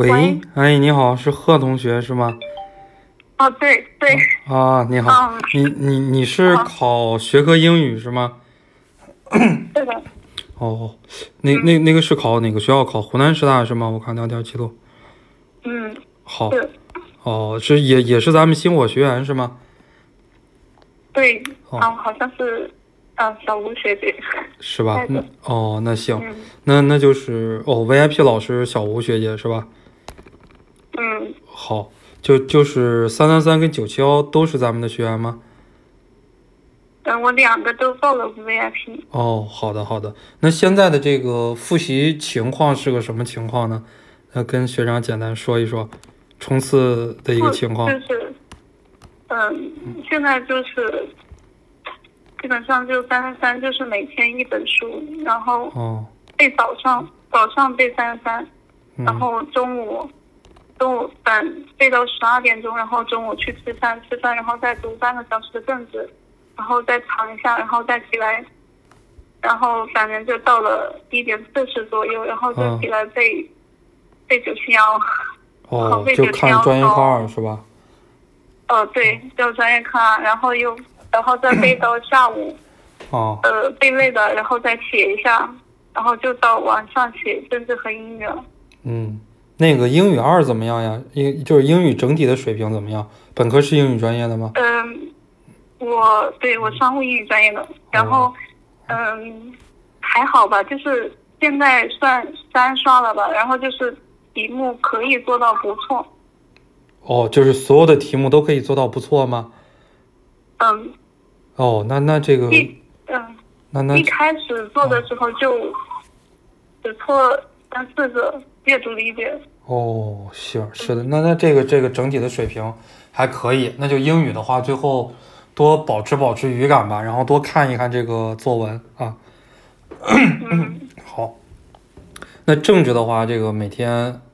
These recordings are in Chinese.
喂喂，哎，你好，是贺同学是吗？哦，对对，啊，你好，嗯你你你是考学科英语是吗？对的，哦，那那那个是考哪个学校？考湖南师大是吗？我看聊天记录。嗯，好，哦，是也也是咱们星火学员是吗？对，哦啊，好像是，啊，小吴学姐，是吧？哦，那行，嗯那那就是哦，VIP 老师小吴学姐是吧？嗯，好，就就是三三三跟九七幺都是咱们的学员吗？嗯，我两个都报了 VIP，哦，好的好的。那现在的这个复习情况是个什么情况呢？那跟学长简单说一说冲刺的一个情况。就是，嗯，现在就是，基本上就三三三，就是每天一本书，然后哦，背早上早上背三三三，然嗯，后中午中午等背到十二点钟，然后中午去吃饭，吃饭然后再读半个小时的政治，然后再躺一下，然后再起来，然后反正就到了一点四十左右，然后就嗯起来背、背九七幺。哦，就看专业课二是吧？哦，对，就专业课，然后又然后再背到下午，哦，呃，背累了，然后再写一下，然后就到晚上写政治和英语了。嗯，那个英语二怎么样呀？英就是英语整体的水平怎么样？本科是英语专业的吗？嗯，我对我商务英语专业的，然后哦嗯还好吧，就是现在算三刷了吧，然后就是题目可以做到不错，哦，就是所有的题目都可以做到不错吗？嗯哦，那那这个，一嗯那那一开始做的时候就只错三四个阅读理解，哦，行，是的，那那这个这个整体的水平还可以，那就英语的话，最后多保持保持语感吧，然后多看一看这个作文啊。嗯 好，那政治的话，这个每天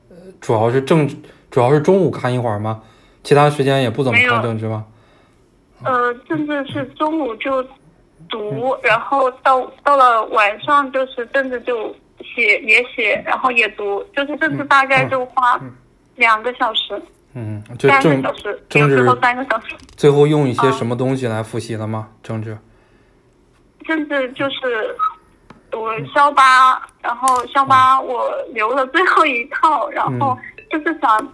呃主要是政治，主要是中午看一会儿吗？其他时间也不怎么看政治吗？呃，政治是中午就读，然后到到了晚上就是政治就写也写，然后也读，就是这次大概就花两个小时、嗯，就三个政小时，政治有时候三个小时。最后用一些啊什么东西来复习了吗？政治？政治就是我肖八，然后肖八我留了最后一套，然后就是想。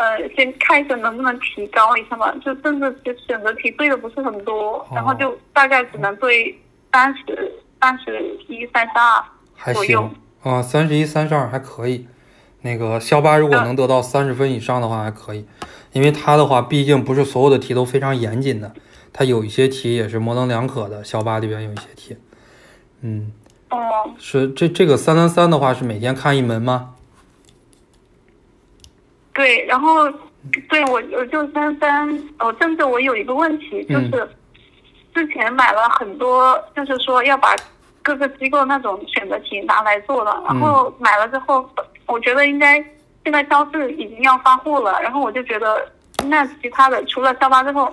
呃，先看一下能不能提高一下嘛，就政治其实选择题对的不是很多，然后就大概只能对三十三十一、三十二。左右行啊，三十一、三十二还可以。那个肖八如果嗯能得到三十分以上的话还可以，因为他的话毕竟不是所有的题都非常严谨的，他有一些题也是模棱两可的。肖八里边有一些题，嗯，哦，是这这个三三三的话是每天看一门吗？对，然后对我我就三三哦，政治我有一个问题，就嗯是之前买了很多，就是说要把各个机构那种选择题拿来做了，然后买了之后，我觉得应该现在超市已经要发货了，然后我就觉得那其他的除了校巴之后，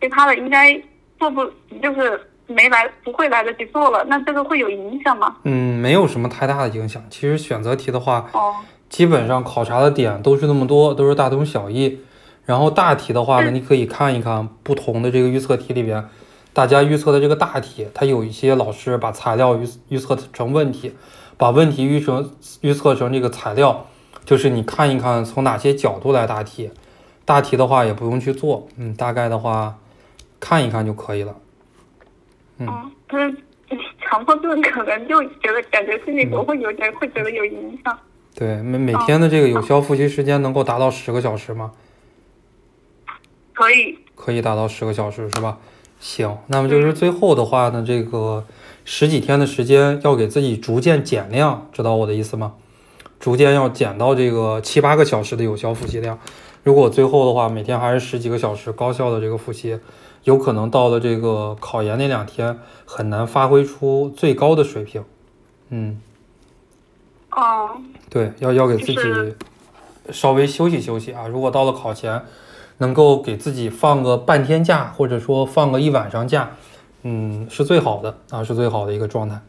其他的应该做不就是没来不会来得及做了，那这个会有影响吗？嗯，没有什么太大的影响。其实选择题的话，哦，基本上考察的点都是那么多，都是大同小异。然后大题的话呢，嗯你可以看一看不同的这个预测题里边，大家预测的这个大题，它有一些老师把材料预预测成问题，把问题预成预测成这个材料，就是你看一看从哪些角度来答题。大题的话也不用去做，嗯，大概的话看一看就可以了。嗯嗯，就是强迫症可能就觉得感觉心里头会有点会觉得有影响。对，每每天的这个有效复习时间能够达到十个小时吗？可以，可以达到十个小时是吧？行，那么就是最后的话呢，这个十几天的时间要给自己逐渐减量，知道我的意思吗？逐渐要减到这个七八个小时的有效复习量。如果最后的话，每天还是十几个小时高效的这个复习，有可能到了这个考研那两天很难发挥出最高的水平。嗯，哦，对，要要给自己稍微休息休息啊。如果到了考前，能够给自己放个半天假，或者说放个一晚上假，嗯，是最好的啊，是最好的一个状态。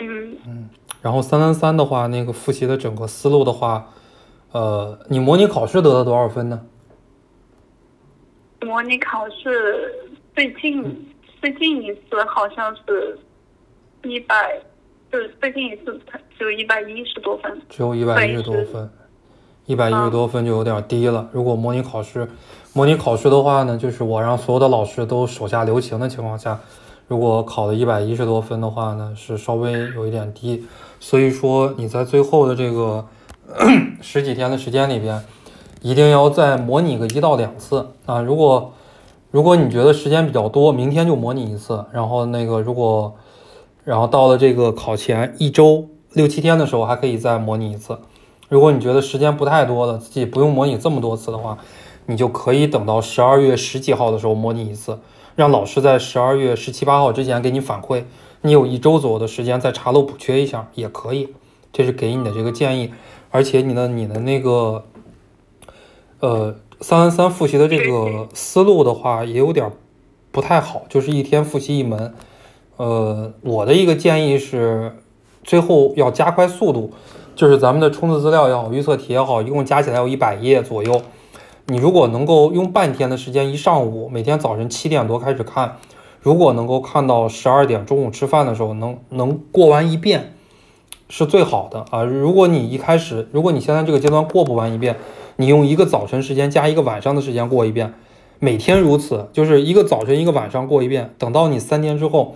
嗯嗯，然后三三三的话，那个复习的整个思路的话，呃，你模拟考试得了多少分呢？模拟考试最近最近一次好像是一百，就是最近一次只有一百一十多分。只有一百一十多分，一百一十多分就有点低了。如果模拟考试，模拟考试的话呢，就是我让所有的老师都手下留情的情况下，如果考了一百一十多分的话呢，是稍微有一点低。所以说你在最后的这个 十几天的时间里边，一定要再模拟个一到两次啊。如果如果你觉得时间比较多，明天就模拟一次。然后那个如果然后到了这个考前一周六七天的时候，还可以再模拟一次。如果你觉得时间不太多了，自己不用模拟这么多次的话，你就可以等到十二月十几号的时候模拟一次，让老师在十二月十七八号之前给你反馈。你有一周左右的时间再查漏补缺一下也可以，这是给你的这个建议。而且你的你的那个，呃，三三三复习的这个思路的话，也有点不太好，就是一天复习一门。呃，我的一个建议是，最后要加快速度，就是咱们的冲刺资料也好，预测题也好，一共加起来有一百页左右。你如果能够用半天的时间，一上午，每天早晨七点多开始看。如果能够看到十二点中午吃饭的时候能能过完一遍，是最好的啊！如果你一开始，如果你现在这个阶段过不完一遍，你用一个早晨时间加一个晚上的时间过一遍，每天如此，就是一个早晨一个晚上过一遍。等到你三天之后，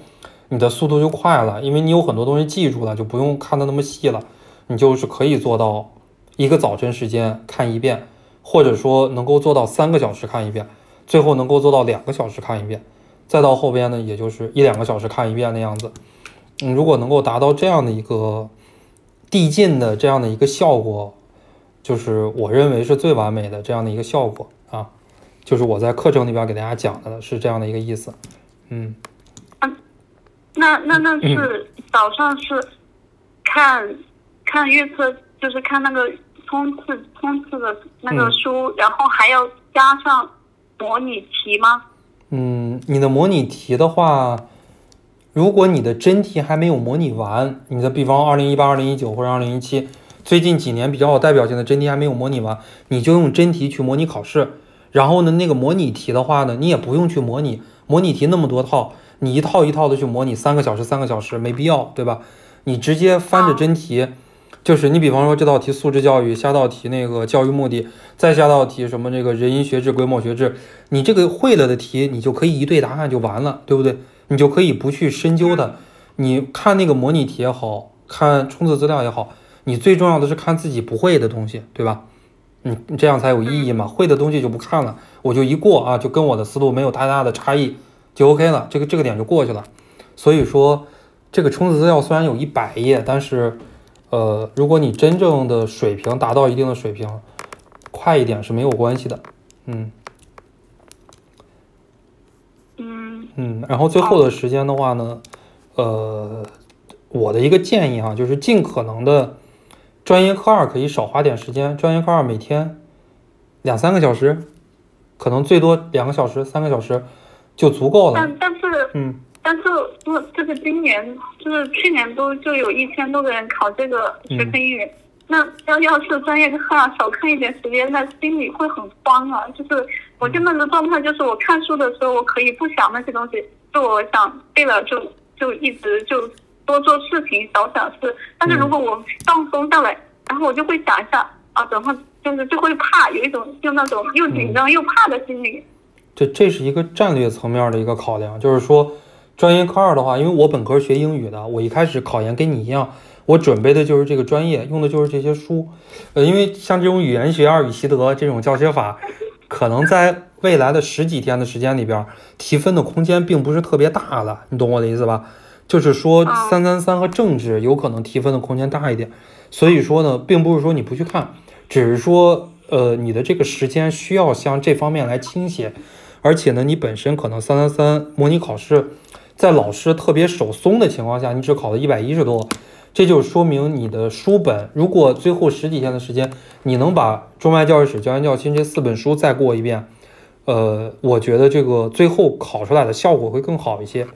你的速度就快了，因为你有很多东西记住了，就不用看的那么细了，你就是可以做到一个早晨时间看一遍，或者说能够做到三个小时看一遍，最后能够做到两个小时看一遍。再到后边呢，也就是一两个小时看一遍的样子。嗯，如果能够达到这样的一个递进的这样的一个效果，就是我认为是最完美的这样的一个效果啊。就是我在课程里边给大家讲的是这样的一个意思。嗯，那那那是早上是看看预测，就是看那个冲刺冲刺的那个书，然后还要加上模拟题吗？嗯，你的模拟题的话，如果你的真题还没有模拟完，你的比方二零一八、二零一九或者二零一七，最近几年比较有代表性的真题还没有模拟完，你就用真题去模拟考试。然后呢，那个模拟题的话呢，你也不用去模拟，模拟题那么多套，你一套一套的去模拟，三个小时、三个小时没必要，对吧？你直接翻着真题。就是你比方说这道题素质教育，下道题那个教育目的，再下道题什么这个人因学制、规模学制，你这个会了的题，你就可以一对答案就完了，对不对？你就可以不去深究的。你看那个模拟题也好看，冲刺资料也好，你最重要的是看自己不会的东西，对吧？你，这样才有意义嘛。会的东西就不看了，我就一过啊，就跟我的思路没有太大的差异，就 OK 了，这个这个点就过去了。所以说，这个冲刺资料虽然有一百页，但是。呃，如果你真正的水平达到一定的水平，快一点是没有关系的，嗯，嗯嗯，然后最后的时间的话呢，呃，我的一个建议哈，就是尽可能的专业课二可以少花点时间，专业课二每天两三个小时，可能最多两个小时、三个小时就足够了。但但是，嗯。但是，不，就是今年，就是去年都就有一千多个人考这个学科英语。那要要是专业课少看一点时间，那心里会很慌啊。就是我现在的状态，就是我看书的时候，我可以不想那些东西，就我想对了，就就一直就多做事情，少想事。但是如果我放松下来，然后我就会想一下啊，等会就是就会怕，有一种就那种又紧张又怕的心理。这这是一个战略层面的一个考量，就是说。专业课二的话，因为我本科学英语的，我一开始考研跟你一样，我准备的就是这个专业，用的就是这些书。呃，因为像这种语言学二语习得这种教学法，可能在未来的十几天的时间里边，提分的空间并不是特别大了，你懂我的意思吧？就是说三三三和政治有可能提分的空间大一点。所以说呢，并不是说你不去看，只是说呃你的这个时间需要向这方面来倾斜，而且呢，你本身可能三三三模拟考试。在老师特别手松的情况下，你只考了一百一十多，这就说明你的书本，如果最后十几天的时间，你能把《中外教育史》《教研教亲》这四本书再过一遍，呃，我觉得这个最后考出来的效果会更好一些。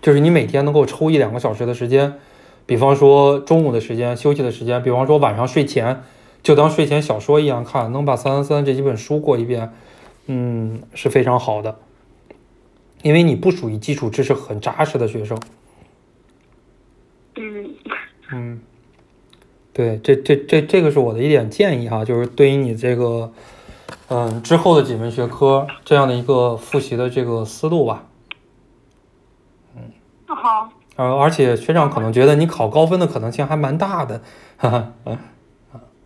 就是你每天能够抽一两个小时的时间，比方说中午的时间、休息的时间，比方说晚上睡前，就当睡前小说一样看，能把三三三这几本书过一遍，嗯，是非常好的。因为你不属于基础知识很扎实的学生。嗯。嗯，对，这这这这个是我的一点建议哈，就是对于你这个，嗯，之后的几门学科这样的一个复习的这个思路吧。嗯好，呃，而且学长可能觉得你考高分的可能性还蛮大的，哈哈，嗯。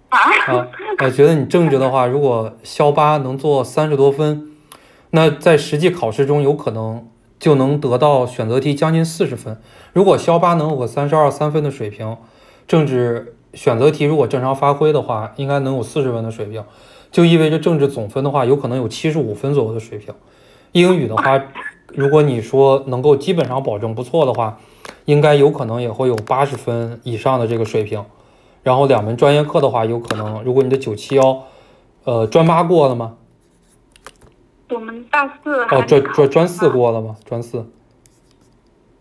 啊，啊，我觉得你政治的话，如果校八能做三十多分，那在实际考试中有可能就能得到选择题将近四十分。如果肖八能有个三十二三分的水平，政治选择题如果正常发挥的话，应该能有四十分的水平，就意味着政治总分的话，有可能有七十五分左右的水平。英语的话，如果你说能够基本上保证不错的话，应该有可能也会有八十分以上的这个水平。然后两门专业课的话，有可能如果你的九七幺，呃，专八过了吗？我们大四哦，专专专四，过了吗？专四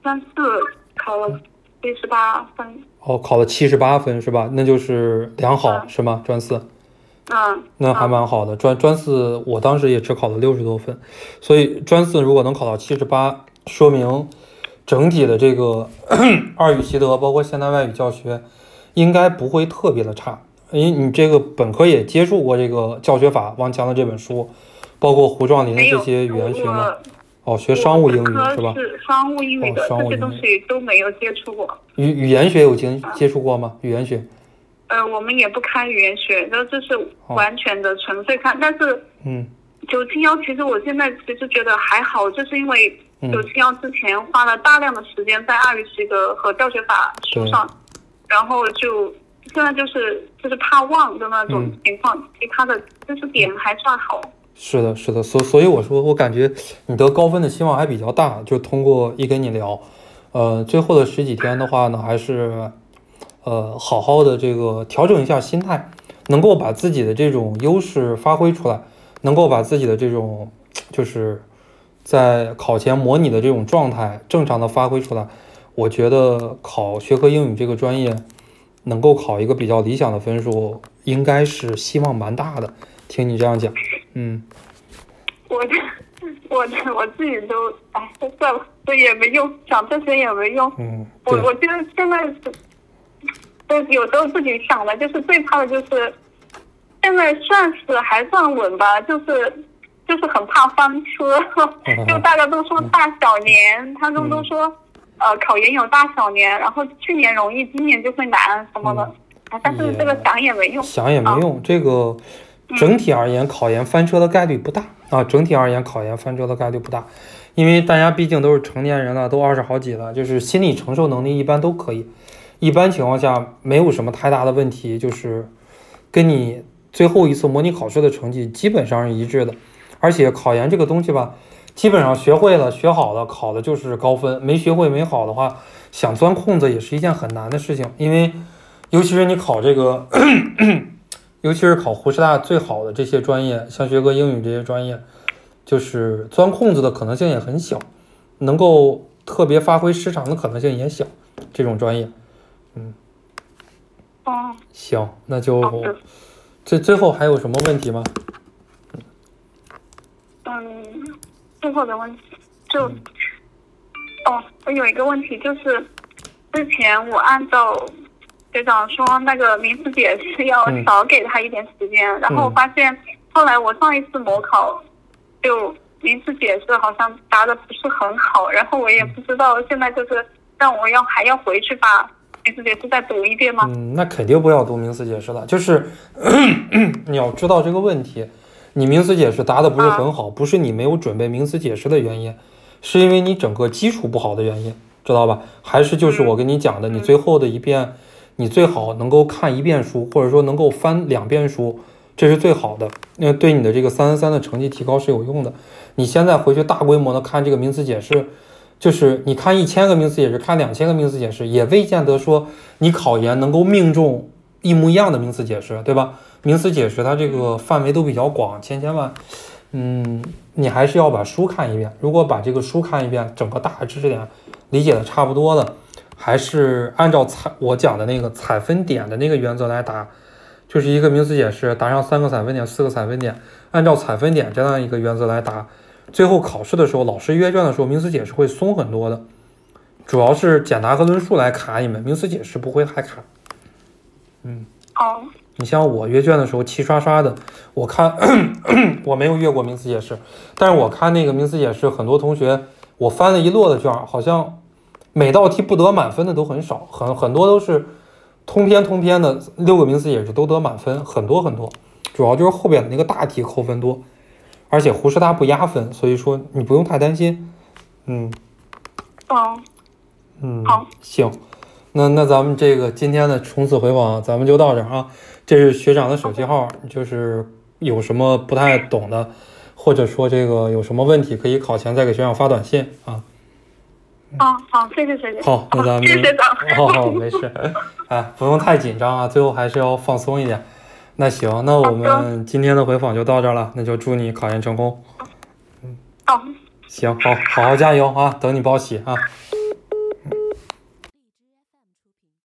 专四考了七十八分，哦，考了七十八分是吧？那就是良好嗯是吗？专四嗯，那还嗯蛮好的。专专四我当时也只考了六十多分，所以专四如果能考到七十八，说明整体的这个 二语习得包括现代外语教学应该不会特别的差。因为你这个本科也接触过这个教学法王强的这本书，包括胡壮林的这些语言学吗？哦，学商务英语我是吧？是商务英语的，这些东西都没有接触过。语语言学有经接触过吗？语言学，呃，我们也不开语言学，那就是完全的纯粹看。但是嗯九七幺，其实我现在其实觉得还好，就是因为嗯九七幺之前花了大量的时间在二语习得和教学法书上，然后就现在就是就是怕忘的那种嗯情况，其他的知识点还算好。是的，是的，所所以我说，我感觉你得高分的希望还比较大。就通过一跟你聊，呃，最后的十几天的话呢，还是呃好好的这个调整一下心态，能够把自己的这种优势发挥出来，能够把自己的这种就是在考前模拟的这种状态正常的发挥出来。我觉得考学科英语这个专业能够考一个比较理想的分数，应该是希望蛮大的。听你这样讲，嗯。我的我的我自己都哎，算了，这也没用，想这些也没用。嗯，我我觉得现在是，都有时候自己想的，就是最怕的就是，现在算是还算稳吧，就是就是很怕翻车，就大家都说大小年，他们都说，呃，考研有大小年，然后去年容易，今年就会难什么的，哎但是这个想也没用。想也没用。这个嗯整体而言，考研翻车的概率不大啊。整体而言，考研翻车的概率不大，因为大家毕竟都是成年人了，都二十好几了，就是心理承受能力一般都可以。一般情况下，没有什么太大的问题，就是跟你最后一次模拟考试的成绩基本上是一致的。而且考研这个东西吧，基本上学会了、学好了，考的就是高分；没学会、没好的话，想钻空子也是一件很难的事情。因为，尤其是你考这个，尤其是考湖师大最好的这些专业，像学科英语这些专业，就是钻空子的可能性也很小，能够特别发挥失常的可能性也小。这种专业，嗯哦，行，那就最最后还有什么问题吗？嗯，最后的问题就，嗯哦，我有一个问题就是，之前我按照学长说那个名词解释要嗯。少给他一点时间，然后我发现后来我上一次模考就名词解释好像答的不是很好，然后我也不知道现在就是让我要还要回去把名词解释再读一遍吗？嗯，那肯定不要读名词解释了，就是 你要知道这个问题，你名词解释答的不是很好，不是你没有准备名词解释的原因，是因为你整个基础不好的原因，知道吧？还是就是我跟你讲的，你最后的一遍，你最好能够看一遍书，或者说能够翻两遍书，这是最好的，那对你的这个三三三的成绩提高是有用的。你现在回去大规模的看这个名词解释。就是你看一千个名词解释，看两千个名词解释，也未见得说你考研能够命中一模一样的名词解释，对吧？名词解释它这个范围都比较广，千千万，嗯，你还是要把书看一遍。如果把这个书看一遍，整个大的知识点理解的差不多了，还是按照采我讲的那个采分点的那个原则来答？就是一个名词解释，答上三个采分点、四个采分点，按照采分点这样一个原则来答。最后考试的时候，老师阅卷的时候，名词解释会松很多的，主要是简答和论述来卡你们，名词解释不会太卡。嗯，好，你像我阅卷的时候齐刷刷的，我看 我没有阅过名词解释，但是我看那个名词解释，很多同学我翻了一摞的卷儿，好像每道题不得满分的都很少，很很多都是通篇通篇的六个名词也是都得满分，很多很多，主要就是后边的那个大题扣分多，而且胡师大不压分，所以说你不用太担心。嗯哦，嗯好，行，那那咱们这个今天的冲刺回访咱们就到这儿啊。这是学长的手机号，就是有什么不太懂的，或者说这个有什么问题，可以考前再给学长发短信啊。哦，好，谢谢学姐。好，那咱们 谢谢学长。哦，好没事，哎，不用太紧张啊，最后还是要放松一点。那行，那我们今天的回访就到这儿了，那就祝你考研成功。嗯，好，行，好，好好加油啊，等你报喜啊。